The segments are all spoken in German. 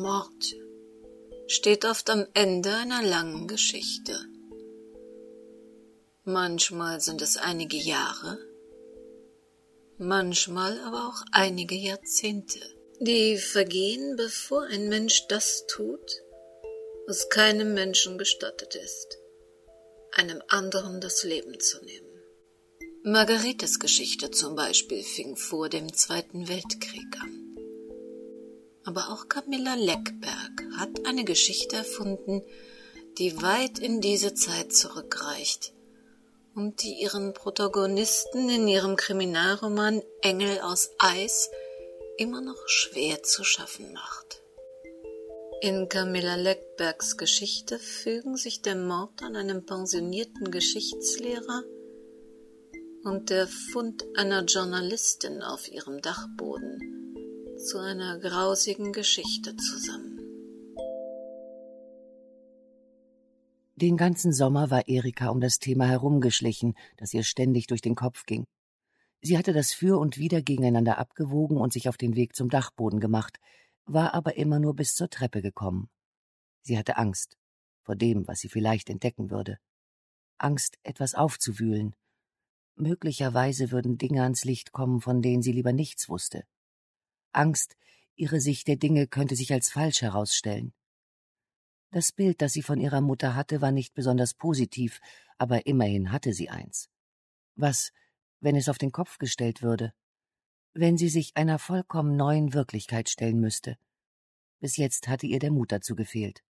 Mord steht oft am Ende einer langen Geschichte. Manchmal sind es einige Jahre, manchmal aber auch einige Jahrzehnte, die vergehen, bevor ein Mensch das tut, was keinem Menschen gestattet ist, einem anderen das Leben zu nehmen. Margaretes Geschichte zum Beispiel fing vor dem Zweiten Weltkrieg an. Aber auch Camilla Leckberg hat eine Geschichte erfunden, die weit in diese Zeit zurückreicht und die ihren Protagonisten in ihrem Kriminalroman Engel aus Eis immer noch schwer zu schaffen macht. In Camilla Leckbergs Geschichte fügen sich der Mord an einem pensionierten Geschichtslehrer und der Fund einer Journalistin auf ihrem Dachboden zu einer grausigen Geschichte zusammen. Den ganzen Sommer war Erika um das Thema herumgeschlichen, das ihr ständig durch den Kopf ging. Sie hatte das Für und Wider gegeneinander abgewogen und sich auf den Weg zum Dachboden gemacht, war aber immer nur bis zur Treppe gekommen. Sie hatte Angst vor dem, was sie vielleicht entdecken würde. Angst, etwas aufzuwühlen. Möglicherweise würden Dinge ans Licht kommen, von denen sie lieber nichts wusste. Angst, ihre Sicht der Dinge könnte sich als falsch herausstellen. Das Bild, das sie von ihrer Mutter hatte, war nicht besonders positiv, aber immerhin hatte sie eins. Was, wenn es auf den Kopf gestellt würde? Wenn sie sich einer vollkommen neuen Wirklichkeit stellen müsste. Bis jetzt hatte ihr der Mut dazu gefehlt.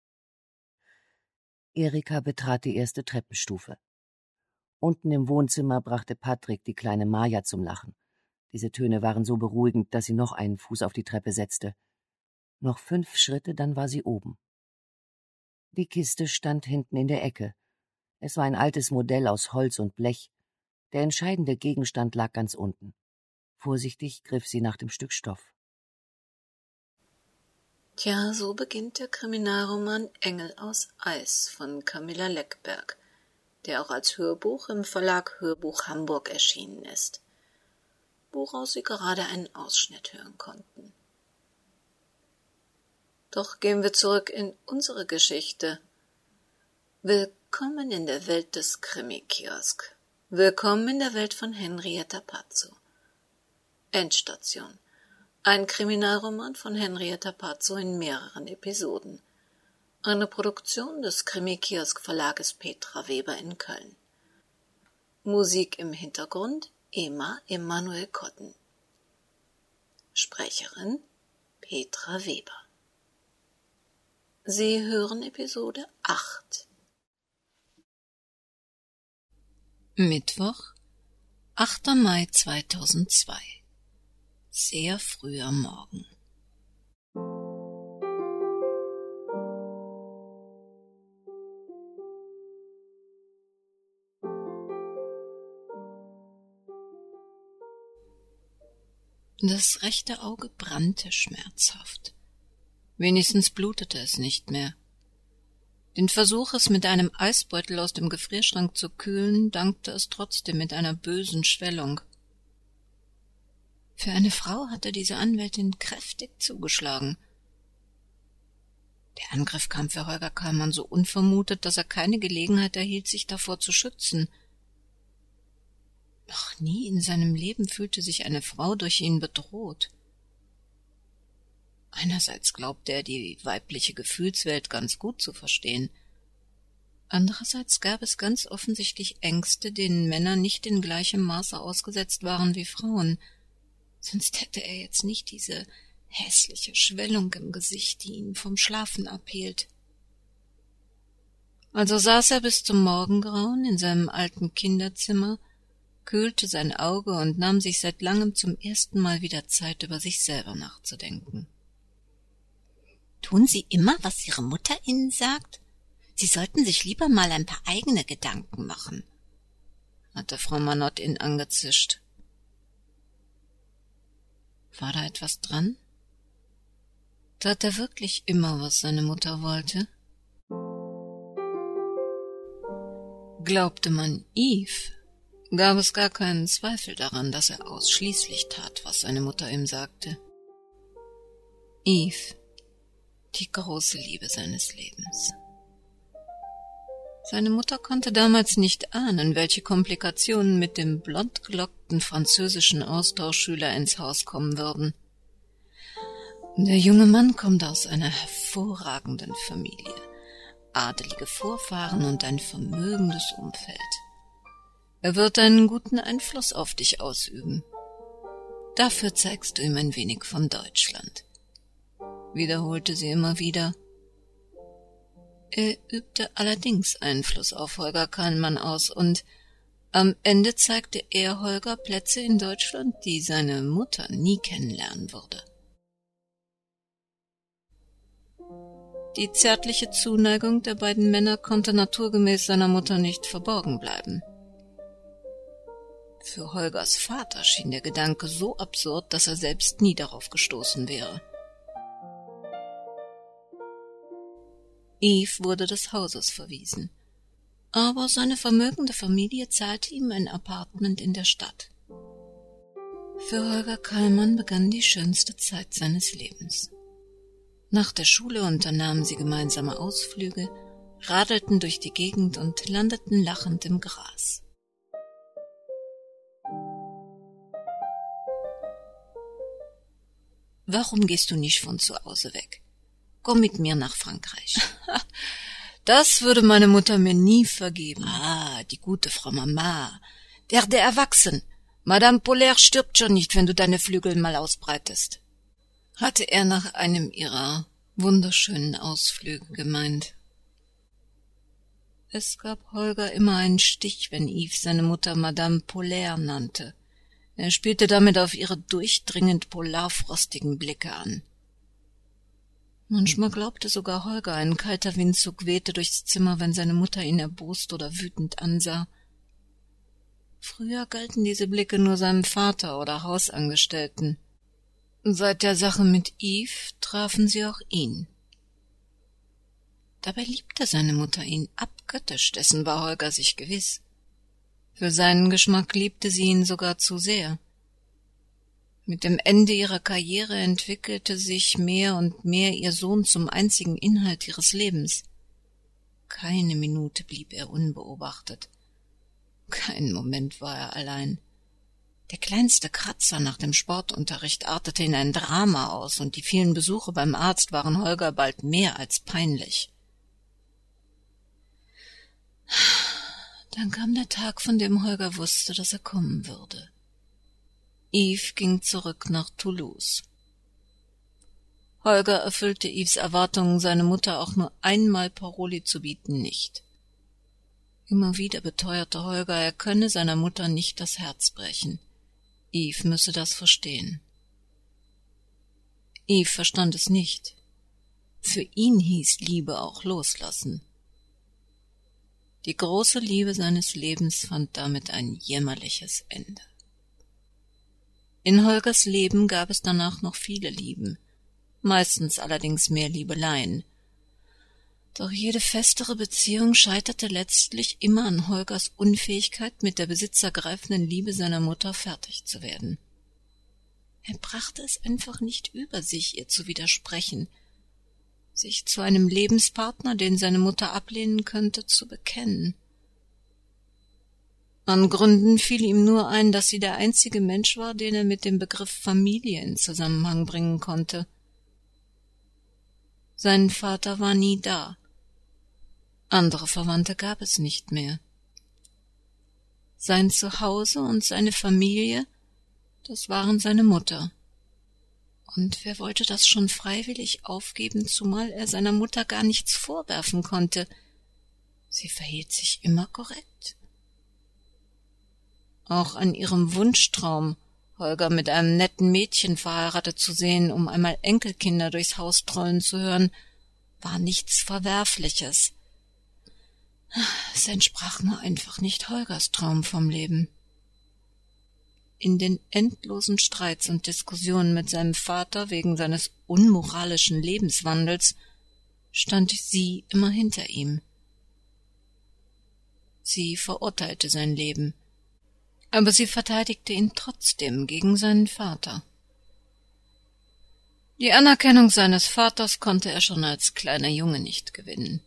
Erika betrat die erste Treppenstufe. Unten im Wohnzimmer brachte Patrick die kleine Maja zum Lachen. Diese Töne waren so beruhigend, dass sie noch einen Fuß auf die Treppe setzte. Noch fünf Schritte, dann war sie oben. Die Kiste stand hinten in der Ecke. Es war ein altes Modell aus Holz und Blech. Der entscheidende Gegenstand lag ganz unten. Vorsichtig griff sie nach dem Stück Stoff. Tja, so beginnt der Kriminalroman Engel aus Eis von Camilla Leckberg, der auch als Hörbuch im Verlag Hörbuch Hamburg erschienen ist woraus Sie gerade einen Ausschnitt hören konnten. Doch gehen wir zurück in unsere Geschichte. Willkommen in der Welt des Krimi-Kiosk. Willkommen in der Welt von Henrietta Pazzo. Endstation. Ein Kriminalroman von Henrietta Pazzo in mehreren Episoden. Eine Produktion des Krimi-Kiosk Verlages Petra Weber in Köln. Musik im Hintergrund Emma Emanuel Kotten. Sprecherin Petra Weber. Sie hören Episode 8. Mittwoch, 8. Mai 2002. Sehr früher Morgen. Das rechte Auge brannte schmerzhaft. Wenigstens blutete es nicht mehr. Den Versuch, es mit einem Eisbeutel aus dem Gefrierschrank zu kühlen, dankte es trotzdem mit einer bösen Schwellung. Für eine Frau hatte diese Anwältin kräftig zugeschlagen. Der Angriff kam für Holger Kallmann so unvermutet, dass er keine Gelegenheit erhielt, sich davor zu schützen – noch nie in seinem Leben fühlte sich eine Frau durch ihn bedroht. Einerseits glaubte er, die weibliche Gefühlswelt ganz gut zu verstehen. Andererseits gab es ganz offensichtlich Ängste, denen Männer nicht in gleichem Maße ausgesetzt waren wie Frauen. Sonst hätte er jetzt nicht diese hässliche Schwellung im Gesicht, die ihn vom Schlafen abhielt. Also saß er bis zum Morgengrauen in seinem alten Kinderzimmer kühlte sein Auge und nahm sich seit langem zum ersten Mal wieder Zeit, über sich selber nachzudenken. Tun Sie immer, was Ihre Mutter Ihnen sagt? Sie sollten sich lieber mal ein paar eigene Gedanken machen, hatte Frau Manott ihn angezischt. War da etwas dran? Tat er wirklich immer, was seine Mutter wollte? Glaubte man Eve, gab es gar keinen Zweifel daran, dass er ausschließlich tat, was seine Mutter ihm sagte. Eve, Die große Liebe seines Lebens. Seine Mutter konnte damals nicht ahnen, welche Komplikationen mit dem blondgelockten französischen Austauschschüler ins Haus kommen würden. Der junge Mann kommt aus einer hervorragenden Familie, adelige Vorfahren und ein vermögendes Umfeld. Er wird einen guten Einfluss auf dich ausüben. Dafür zeigst du ihm ein wenig von Deutschland, wiederholte sie immer wieder. Er übte allerdings Einfluss auf Holger Kahnmann aus und am Ende zeigte er Holger Plätze in Deutschland, die seine Mutter nie kennenlernen würde. Die zärtliche Zuneigung der beiden Männer konnte naturgemäß seiner Mutter nicht verborgen bleiben. Für Holgers Vater schien der Gedanke so absurd, dass er selbst nie darauf gestoßen wäre. Eve wurde des Hauses verwiesen, aber seine vermögende Familie zahlte ihm ein Appartement in der Stadt. Für Holger Kallmann begann die schönste Zeit seines Lebens. Nach der Schule unternahmen sie gemeinsame Ausflüge, radelten durch die Gegend und landeten lachend im Gras. Warum gehst du nicht von zu Hause weg? Komm mit mir nach Frankreich. Das würde meine Mutter mir nie vergeben. Ah, die gute Frau Mama. Werde erwachsen. Madame Polaire stirbt schon nicht, wenn du deine Flügel mal ausbreitest hatte er nach einem ihrer wunderschönen Ausflüge gemeint. Es gab Holger immer einen Stich, wenn Yves seine Mutter Madame Polaire nannte. Er spielte damit auf ihre durchdringend polarfrostigen Blicke an. Manchmal glaubte sogar Holger, ein kalter Windzug wehte durchs Zimmer, wenn seine Mutter ihn erbost oder wütend ansah. Früher galten diese Blicke nur seinem Vater oder Hausangestellten. Seit der Sache mit Eve trafen sie auch ihn. Dabei liebte seine Mutter ihn abgöttisch, dessen war Holger sich gewiss. Für seinen Geschmack liebte sie ihn sogar zu sehr. Mit dem Ende ihrer Karriere entwickelte sich mehr und mehr ihr Sohn zum einzigen Inhalt ihres Lebens. Keine Minute blieb er unbeobachtet. Keinen Moment war er allein. Der kleinste Kratzer nach dem Sportunterricht artete in ein Drama aus, und die vielen Besuche beim Arzt waren Holger bald mehr als peinlich. Dann kam der Tag, von dem Holger wusste, dass er kommen würde. Yves ging zurück nach Toulouse. Holger erfüllte Yves Erwartungen, seine Mutter auch nur einmal Paroli zu bieten, nicht. Immer wieder beteuerte Holger, er könne seiner Mutter nicht das Herz brechen. Eve müsse das verstehen. Eve verstand es nicht. Für ihn hieß Liebe auch loslassen. Die große Liebe seines Lebens fand damit ein jämmerliches Ende. In Holgers Leben gab es danach noch viele Lieben, meistens allerdings mehr Liebeleien, doch jede festere Beziehung scheiterte letztlich immer an Holgers Unfähigkeit, mit der besitzergreifenden Liebe seiner Mutter fertig zu werden. Er brachte es einfach nicht über sich, ihr zu widersprechen, sich zu einem Lebenspartner, den seine Mutter ablehnen könnte, zu bekennen. An Gründen fiel ihm nur ein, dass sie der einzige Mensch war, den er mit dem Begriff Familie in Zusammenhang bringen konnte. Sein Vater war nie da. Andere Verwandte gab es nicht mehr. Sein Zuhause und seine Familie, das waren seine Mutter. Und wer wollte das schon freiwillig aufgeben, zumal er seiner Mutter gar nichts vorwerfen konnte? Sie verhielt sich immer korrekt. Auch an ihrem Wunschtraum, Holger mit einem netten Mädchen verheiratet zu sehen, um einmal Enkelkinder durchs Haus trollen zu hören, war nichts Verwerfliches. Es entsprach nur einfach nicht Holgers Traum vom Leben. In den endlosen Streits und Diskussionen mit seinem Vater wegen seines unmoralischen Lebenswandels stand sie immer hinter ihm. Sie verurteilte sein Leben, aber sie verteidigte ihn trotzdem gegen seinen Vater. Die Anerkennung seines Vaters konnte er schon als kleiner Junge nicht gewinnen.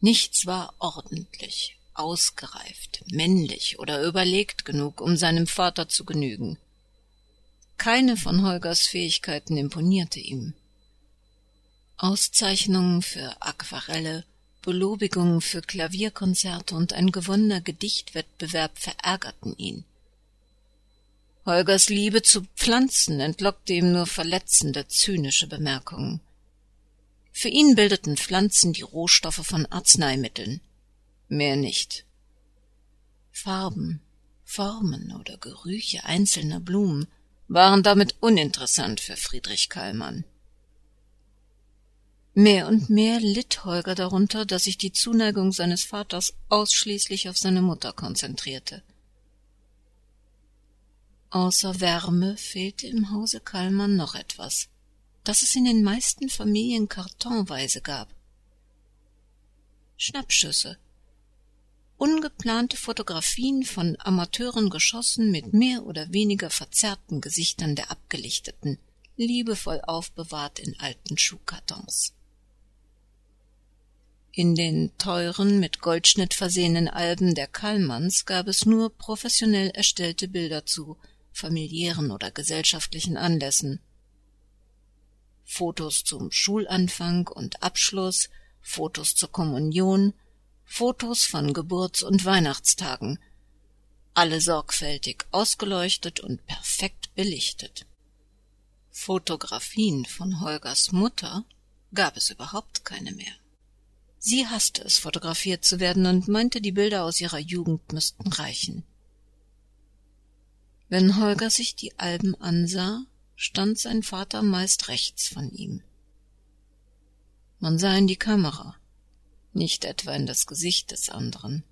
Nichts war ordentlich, ausgereift, männlich oder überlegt genug, um seinem Vater zu genügen. Keine von Holgers Fähigkeiten imponierte ihm. Auszeichnungen für Aquarelle, Belobigungen für Klavierkonzerte und ein gewonnener Gedichtwettbewerb verärgerten ihn. Holgers Liebe zu Pflanzen entlockte ihm nur verletzende, zynische Bemerkungen. Für ihn bildeten Pflanzen die Rohstoffe von Arzneimitteln, mehr nicht. Farben, Formen oder Gerüche einzelner Blumen waren damit uninteressant für Friedrich Kallmann. Mehr und mehr litt Holger darunter, dass sich die Zuneigung seines Vaters ausschließlich auf seine Mutter konzentrierte. Außer Wärme fehlte im Hause Kallmann noch etwas, das es in den meisten Familien kartonweise gab. Schnappschüsse. Ungeplante Fotografien von Amateuren geschossen mit mehr oder weniger verzerrten Gesichtern der Abgelichteten, liebevoll aufbewahrt in alten Schuhkartons. In den teuren, mit Goldschnitt versehenen Alben der Kallmanns gab es nur professionell erstellte Bilder zu familiären oder gesellschaftlichen Anlässen. Fotos zum Schulanfang und Abschluss, Fotos zur Kommunion, Fotos von Geburts- und Weihnachtstagen, alle sorgfältig ausgeleuchtet und perfekt belichtet. Fotografien von Holgers Mutter gab es überhaupt keine mehr. Sie hasste es, fotografiert zu werden und meinte, die Bilder aus ihrer Jugend müssten reichen. Wenn Holger sich die Alben ansah, stand sein Vater meist rechts von ihm. Man sah in die Kamera, nicht etwa in das Gesicht des anderen.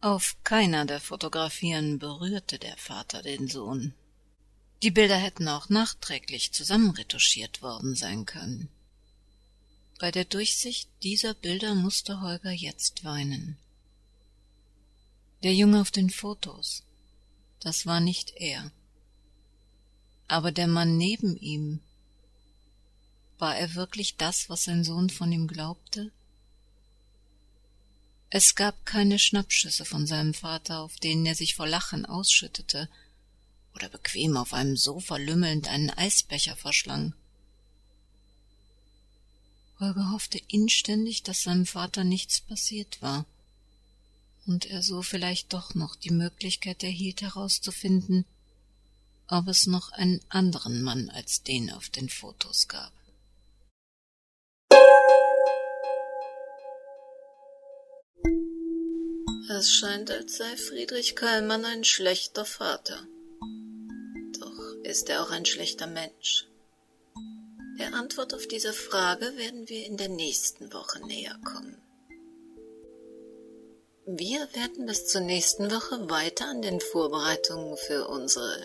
Auf keiner der Fotografien berührte der Vater den Sohn. Die Bilder hätten auch nachträglich zusammenretuschiert worden sein können. Bei der Durchsicht dieser Bilder musste Holger jetzt weinen. Der Junge auf den Fotos, das war nicht er. Aber der Mann neben ihm, war er wirklich das, was sein Sohn von ihm glaubte? Es gab keine Schnappschüsse von seinem Vater, auf denen er sich vor Lachen ausschüttete oder bequem auf einem Sofa lümmelnd einen Eisbecher verschlang. Holger hoffte inständig, dass seinem Vater nichts passiert war und er so vielleicht doch noch die Möglichkeit erhielt herauszufinden, ob es noch einen anderen Mann als den auf den Fotos gab. Es scheint, als sei Friedrich Kallmann ein schlechter Vater. Doch ist er auch ein schlechter Mensch. Der Antwort auf diese Frage werden wir in der nächsten Woche näher kommen. Wir werden bis zur nächsten Woche weiter an den Vorbereitungen für unsere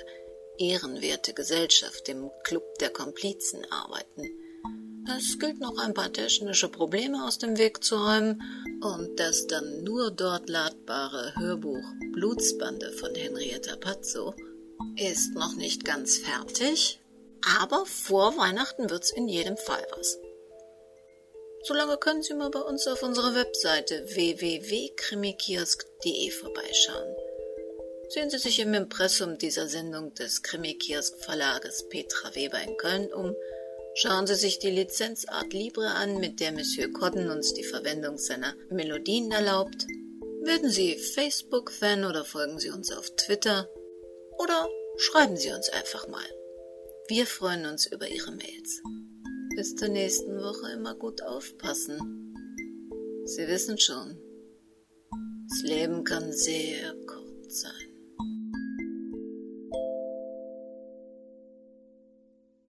ehrenwerte Gesellschaft, dem Club der Komplizen, arbeiten. Es gilt noch ein paar technische Probleme aus dem Weg zu räumen und das dann nur dort ladbare Hörbuch Blutsbande von Henrietta Pazzo ist noch nicht ganz fertig, aber vor Weihnachten wird's in jedem Fall was. Solange können Sie mal bei uns auf unserer Webseite www.krimikiosk.de vorbeischauen. Sehen Sie sich im Impressum dieser Sendung des Krimikiosk Verlages Petra Weber in Köln um. Schauen Sie sich die Lizenzart Libre an, mit der Monsieur Codden uns die Verwendung seiner Melodien erlaubt. Werden Sie Facebook-Fan oder folgen Sie uns auf Twitter oder schreiben Sie uns einfach mal. Wir freuen uns über Ihre Mails. Bis zur nächsten Woche immer gut aufpassen. Sie wissen schon, das Leben kann sehr kurz sein.